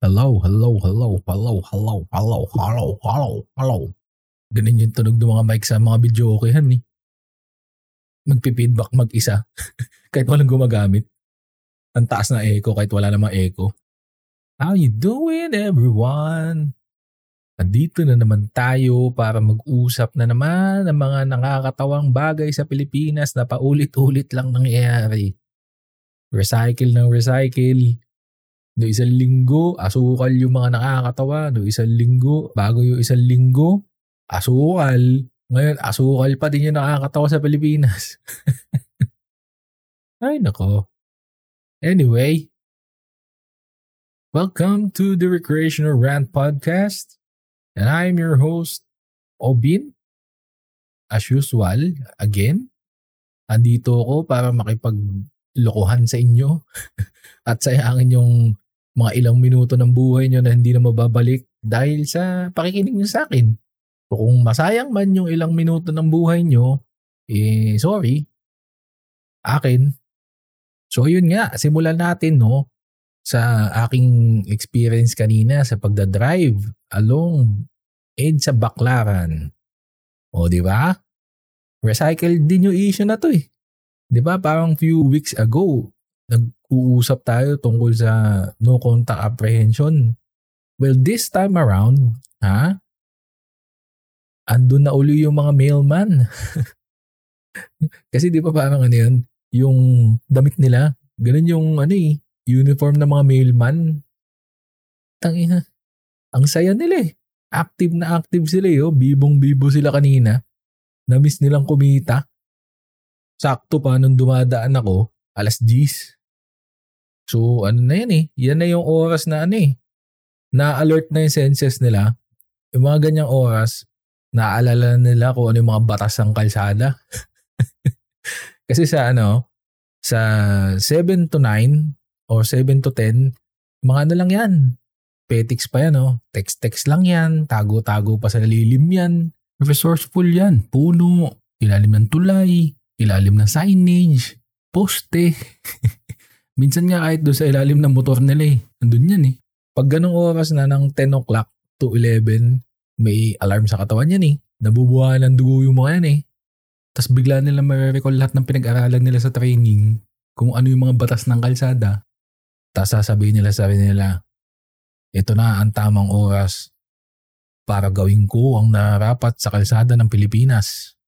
Hello, hello, hello, hello, hello, hello, hello, hello, hello. Ganun yung tunog ng mga mic sa mga video okayan eh. Magpi-feedback mag-isa. kahit walang gumagamit. Ang taas na echo kahit wala namang echo. How you doing everyone? Andito na naman tayo para mag-usap na naman ng mga nakakatawang bagay sa Pilipinas na paulit-ulit lang nangyayari. Recycle ng recycle. No isang linggo, asukal yung mga nakakatawa. No isang linggo, bago yung isang linggo, asukal. Ngayon, asukal pa din yung nakakatawa sa Pilipinas. Ay, nako. Anyway, welcome to the Recreational Rant Podcast. And I'm your host, Obin. As usual, again, andito ako para makipaglokohan sa inyo at sayangin yung mga ilang minuto ng buhay nyo na hindi na mababalik dahil sa pakikinig nyo sa akin. Kung masayang man yung ilang minuto ng buhay nyo, eh sorry, akin. So yun nga, simulan natin no sa aking experience kanina sa pagdadrive along EDSA Baclaran. O di ba? Recycled din yung issue na to eh. Di ba parang few weeks ago, nag-uusap tayo tungkol sa no contact apprehension. Well, this time around, ha? Andun na uli yung mga mailman. Kasi di ba parang ano yun, yung damit nila, ganun yung ano eh, uniform ng mga mailman. Tangina. Ang saya nila eh. Active na active sila eh. Oh. Bibong-bibo sila kanina. Namiss nilang kumita. Sakto pa nung dumadaan ako, alas 10. So ano na yan eh. Yan na yung oras na ano eh. Na-alert na yung senses nila. Yung mga ganyang oras, naaalala nila kung ano yung mga batas ng kalsada. Kasi sa ano, sa 7 to 9 or 7 to 10, mga ano lang yan. Petix pa yan, oh. Text-text lang yan. Tago-tago pa sa lilim yan. Resourceful yan. Puno, ilalim ng tulay, ilalim ng signage, poste. Minsan nga kahit doon sa ilalim ng motor nila eh. Nandun yan eh. Pag ganong oras na ng 10 o'clock to 11, may alarm sa katawan yan eh. Nabubuhaan ng dugo yung mga yan eh. Tapos bigla nila marirecall lahat ng pinag-aralan nila sa training kung ano yung mga batas ng kalsada. Tapos sasabihin nila sa nila, ito na ang tamang oras para gawin ko ang narapat sa kalsada ng Pilipinas.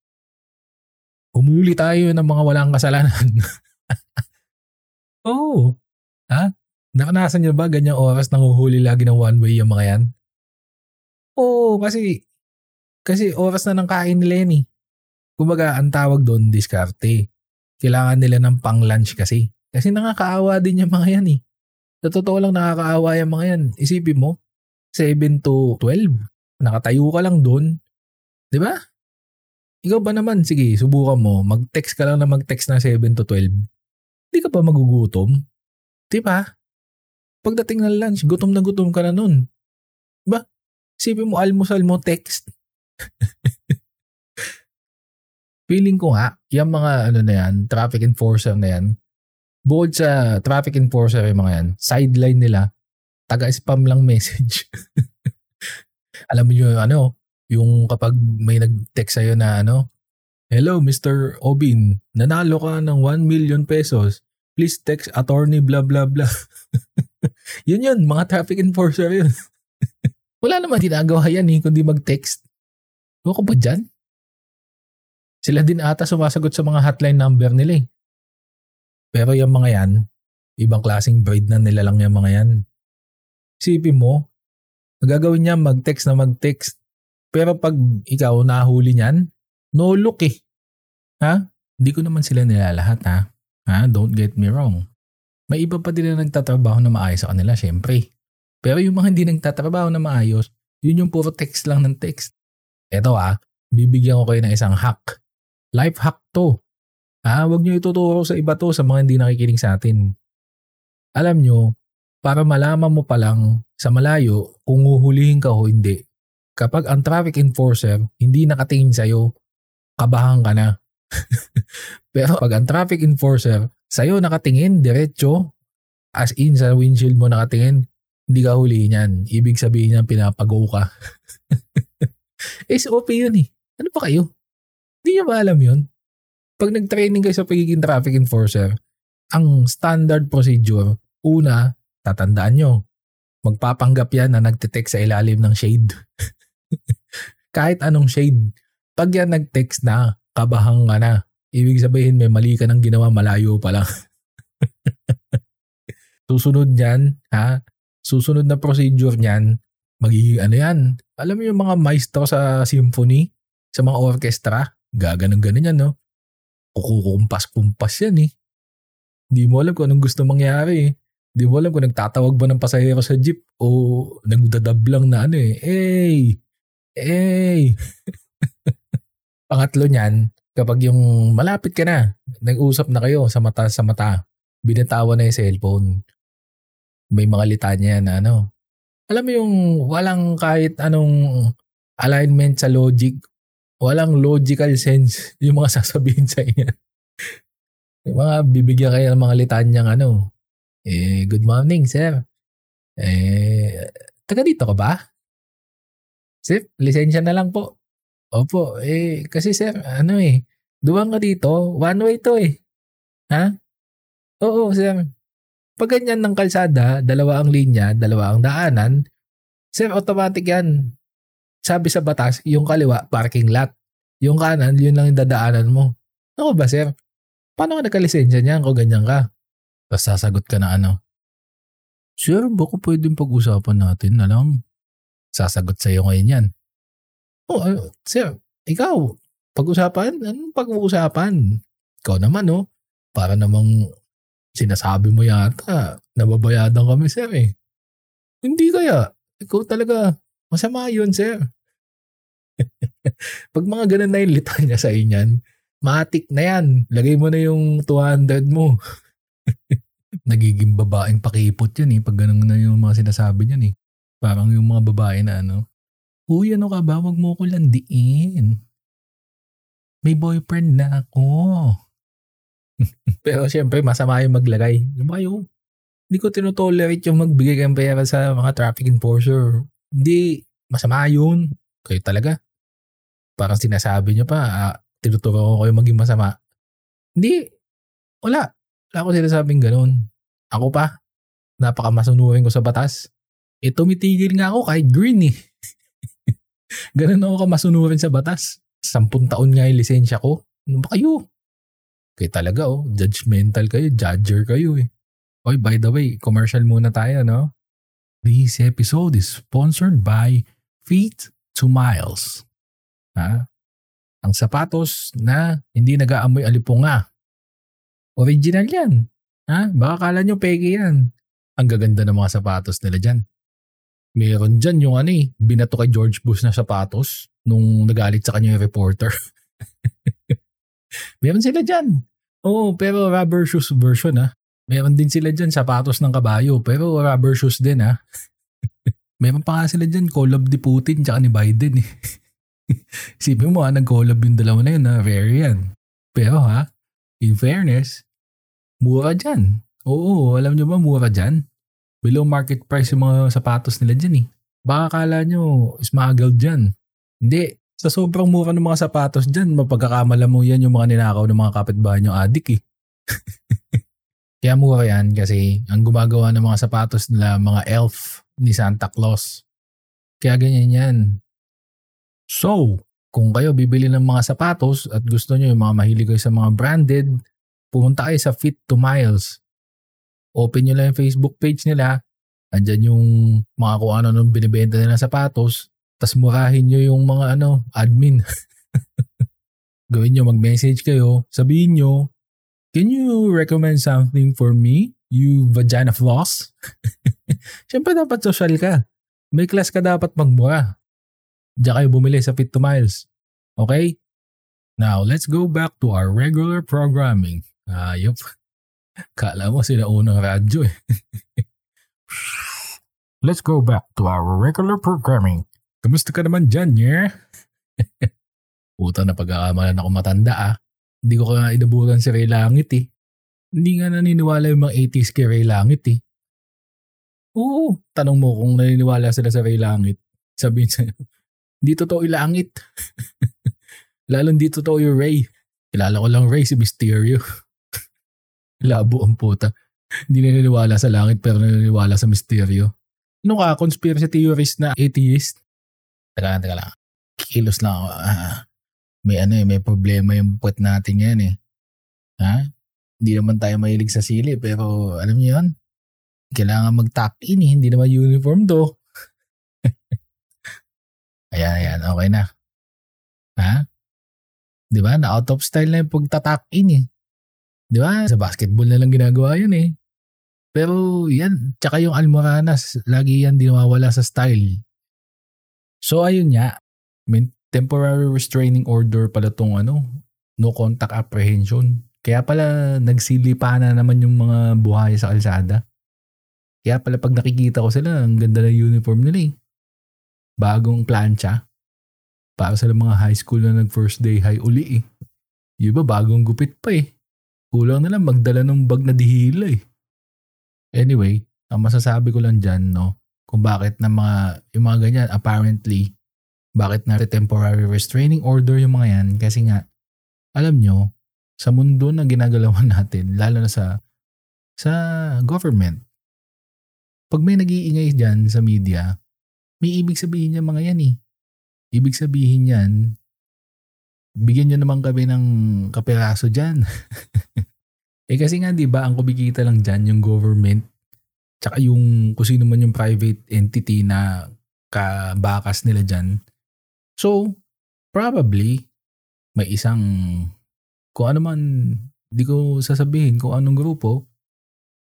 Humuli tayo ng mga walang kasalanan. Oo. Oh, ha? Nakanasan niyo ba ganyang oras nang uhuli lagi ng one way yung mga yan? Oo, kasi kasi oras na ng kain nila yan eh. Kumbaga, ang tawag doon, diskarte. Kailangan nila ng pang-lunch kasi. Kasi nakakaawa din yung mga yan eh. Sa totoo lang nakakaawa yung mga yan. Isipin mo, 7 to 12. Nakatayo ka lang doon. Di ba? Ikaw ba naman, sige, subukan mo. Mag-text ka lang na mag-text na 7 to 12 Di ka ba magugutom? Di ba? Pagdating ng lunch, gutom na gutom ka na nun. Ba? Sipin mo almusal mo text. Feeling ko nga, yung mga ano na yan, traffic enforcer na yan, bukod sa traffic enforcer yung mga yan, sideline nila, taga-spam lang message. Alam mo yung ano, yung kapag may nag-text sa'yo na ano, Hello, Mr. Obin. Nanalo ka ng 1 million pesos. Please text attorney blah blah blah. yun yun, mga traffic enforcer yun. Wala naman ginagawa yan eh, kundi mag-text. Ano ko ba dyan? Sila din ata sumasagot sa mga hotline number nila eh. Pero yung mga yan, ibang klaseng breed na nila lang yung mga yan. Isipin mo, gagawin niya mag-text na mag-text. Pero pag ikaw nahuli niyan, no look eh. Ha? Hindi ko naman sila nilalahat ha. Ha? Don't get me wrong. May iba pa din na nagtatrabaho na maayos sa kanila, syempre. Pero yung mga hindi nagtatrabaho na maayos, yun yung puro text lang ng text. Eto ah, bibigyan ko kayo ng isang hack. Life hack to. Ha? Huwag nyo ituturo sa iba to sa mga hindi nakikinig sa atin. Alam nyo, para malaman mo pa lang sa malayo kung uhulihin ka o hindi. Kapag ang traffic enforcer hindi nakatingin sa'yo, kabahan ka na. Pero pag ang traffic enforcer sa'yo nakatingin, diretso, as in sa windshield mo nakatingin, hindi ka huli niyan. Ibig sabihin niyan, pinapago ka. SOP yun eh. Ano pa kayo? Hindi niyo ba alam yun? Pag nag-training kayo sa pagiging traffic enforcer, ang standard procedure, una, tatandaan nyo, magpapanggap yan na nagte-text sa ilalim ng shade. Kahit anong shade. Pag yan nag-text na, kabahang ka na. Ibig sabihin may mali ka nang ginawa, malayo pa lang. Susunod niyan, ha? Susunod na procedure niyan, magiging ano yan. Alam mo yung mga maestro sa symphony, sa mga orchestra, gaganon-ganon yan, no? Kukukumpas-kumpas yan eh. Hindi mo alam kung anong gusto mangyari eh. Hindi mo alam kung nagtatawag ba ng pasahero sa jeep o nagdadab lang na ano eh. Hey! Hey! Pangatlo niyan, kapag yung malapit ka na, nag-usap na kayo sa mata sa mata, binatawan na yung cellphone. May mga litanya na ano. Alam mo yung walang kahit anong alignment sa logic, walang logical sense yung mga sasabihin sa inyo. yung mga bibigyan kayo ng mga litanyang ano. Eh, good morning, sir. Eh, taga dito ka ba? Sir, lisensya na lang po. Opo, eh, kasi sir, ano eh, duwang ka dito, one way to eh. Ha? Oo, sir. Pag ganyan ng kalsada, dalawa ang linya, dalawa ang daanan, sir, automatic yan. Sabi sa batas, yung kaliwa, parking lot. Yung kanan, yun lang yung dadaanan mo. Ako ba, sir? Paano ka nagkalisensya niyan kung ganyan ka? Tapos sasagot ka na ano, Sir, baka pwedeng pag-usapan natin na lang. Sasagot sa'yo ngayon yan. Oh, sir, ikaw, pag-usapan? Anong pag-uusapan? Ikaw naman, oh. Para namang sinasabi mo yata, nababayadan kami, sir, eh. Hindi kaya. Ikaw talaga, masama yun, sir. Pag mga ganun na yung litanya sa inyan, matik na yan. Lagay mo na yung 200 mo. Nagiging babaeng pakipot yan eh. Pag ganun na yung mga sinasabi niyan eh. Parang yung mga babae na ano, Uy, ano ka ba? Huwag mo ko landiin. May boyfriend na ako. Pero syempre, masama yung maglagay. Yung ba kayo? Hindi ko tinotolerate yung magbigay ng pera sa mga traffic enforcer. Hindi, masama yun. Kayo talaga. Parang sinasabi nyo pa, ah, tinuturo ko kayo maging masama. Hindi, wala. Wala ako sinasabing ganun. Ako pa, napakamasunurin ko sa batas. Eh tumitigil nga ako kahit green eh. Ganun ako kamasunurin sa batas. Sampung taon nga yung lisensya ko. Ano ba kayo? Kaya talaga oh, judgmental kayo, judger kayo eh. Oy, by the way, commercial muna tayo, no? This episode is sponsored by Feet to Miles. Ha? Ang sapatos na hindi nag-aamoy alipunga. Original yan. Ha? Baka kala nyo peke yan. Ang gaganda ng mga sapatos nila dyan. Meron dyan yung ano eh, binato kay George Bush na sapatos nung nagalit sa kanya yung reporter. Meron sila dyan. Oo, pero rubber shoes version ah. Meron din sila dyan sapatos ng kabayo, pero rubber shoes din ah. Meron pa nga sila dyan, collab ni Putin tsaka ni Biden eh. Isipin mo ha, nag-collab yung dalawa na yun, ha? rare yan. Pero ha, in fairness, mura dyan. Oo, alam nyo ba mura dyan? Below market price yung mga sapatos nila dyan eh. Baka kala nyo, smuggled dyan. Hindi. Sa sobrang mura ng mga sapatos dyan, mapagkakamala mo yan yung mga ninakaw ng mga kapitbahay nyo adik eh. Kaya mura yan kasi ang gumagawa ng mga sapatos nila mga elf ni Santa Claus. Kaya ganyan yan. So, kung kayo bibili ng mga sapatos at gusto nyo yung mga mahilig kayo sa mga branded, pumunta kayo sa Fit to Miles open nyo lang yung Facebook page nila, andyan yung mga kung ano nung binibenta nila sapatos, tas murahin nyo yung mga ano, admin. Gawin nyo, mag-message kayo, sabihin nyo, can you recommend something for me, you vagina floss? Siyempre dapat social ka. May class ka dapat magmura. Diyan kayo bumili sa Fit to Miles. Okay? Now, let's go back to our regular programming. Ayop. Uh, Kala mo sila unang radyo eh. Let's go back to our regular programming. Kamusta ka naman dyan, yeah? Puta na pagkakamalan ako matanda ah. Hindi ko kaya inabutan si Ray Langit eh. Hindi nga naniniwala yung mga 80s kay Ray Langit eh. Oo, tanong mo kung naniniwala sila sa Ray Langit. Sabihin sa'yo, hindi totoo yung langit. Lalo hindi totoo yung Ray. Kilala ko lang Ray, si Mysterio. Labo ang puta. Hindi naniniwala sa langit pero naniniwala sa Mysterio. Ano ka, conspiracy theorist na atheist? Teka lang, teka lang. Kilos lang ako. Ah, may ano eh, may problema yung puwet natin yan eh. Ha? Hindi naman tayo mahilig sa sili pero alam niyo yun? Kailangan mag-tuck in eh. Hindi naman uniform do. ayan, ayan. Okay na. Ha? Di ba? Na out of style na yung pagtatak in eh. Di ba? Sa basketball na lang ginagawa yun eh. Pero yan, tsaka yung Almoranas, lagi yan di nawawala sa style. So ayun nga, may temporary restraining order pala tong ano, no contact apprehension. Kaya pala nagsilipa na naman yung mga buhay sa kalsada. Kaya pala pag nakikita ko sila, ang ganda ng uniform nila eh. Bagong plancha. Para sa mga high school na nag first day high uli eh. Yung iba bagong gupit pa eh. Kulang na lang magdala ng bag na dihila eh. Anyway, ang masasabi ko lang dyan, no, kung bakit na mga, yung mga ganyan, apparently, bakit na temporary restraining order yung mga yan, kasi nga, alam nyo, sa mundo na ginagalawan natin, lalo na sa, sa government, pag may nag-iingay dyan sa media, may ibig sabihin niya mga yan eh. Ibig sabihin yan, bigyan nyo naman kami ng kapiraso dyan. eh kasi nga di ba ang kumikita lang dyan yung government tsaka yung kung sino man yung private entity na kabakas nila dyan. So, probably, may isang, kung ano man, di ko sasabihin kung anong grupo,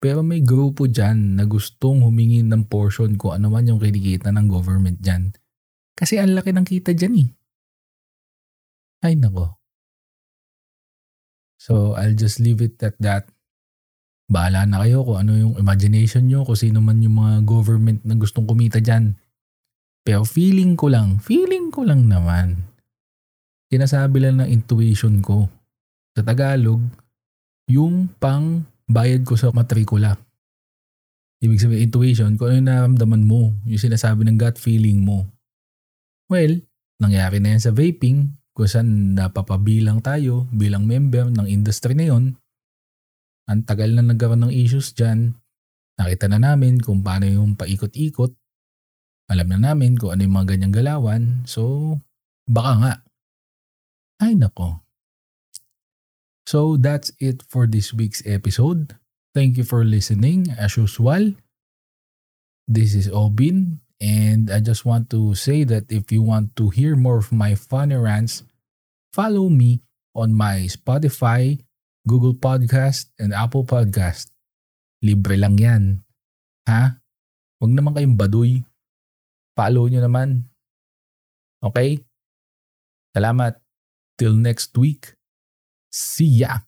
pero may grupo dyan na gustong humingi ng portion kung ano man yung kinikita ng government dyan. Kasi ang laki ng kita dyan eh. Ay nako. So I'll just leave it at that. Bahala na kayo kung ano yung imagination nyo, kung sino man yung mga government na gustong kumita dyan. Pero feeling ko lang, feeling ko lang naman, sinasabi lang ng intuition ko. Sa Tagalog, yung pang bayad ko sa matrikula. Ibig sabihin, intuition, kung ano yung naramdaman mo, yung sinasabi ng gut feeling mo. Well, nangyari na yan sa vaping, kung saan napapabilang tayo bilang member ng industry na yon. Ang tagal na nagkaroon ng issues dyan. Nakita na namin kung paano yung paikot-ikot. Alam na namin kung ano yung mga ganyang galawan. So, baka nga. Ay nako, So that's it for this week's episode. Thank you for listening as usual. This is Obin and I just want to say that if you want to hear more of my funny rants, follow me on my Spotify, Google Podcast, and Apple Podcast. Libre lang yan. Ha? Huwag naman kayong baduy. Follow nyo naman. Okay? Salamat. Till next week. See ya.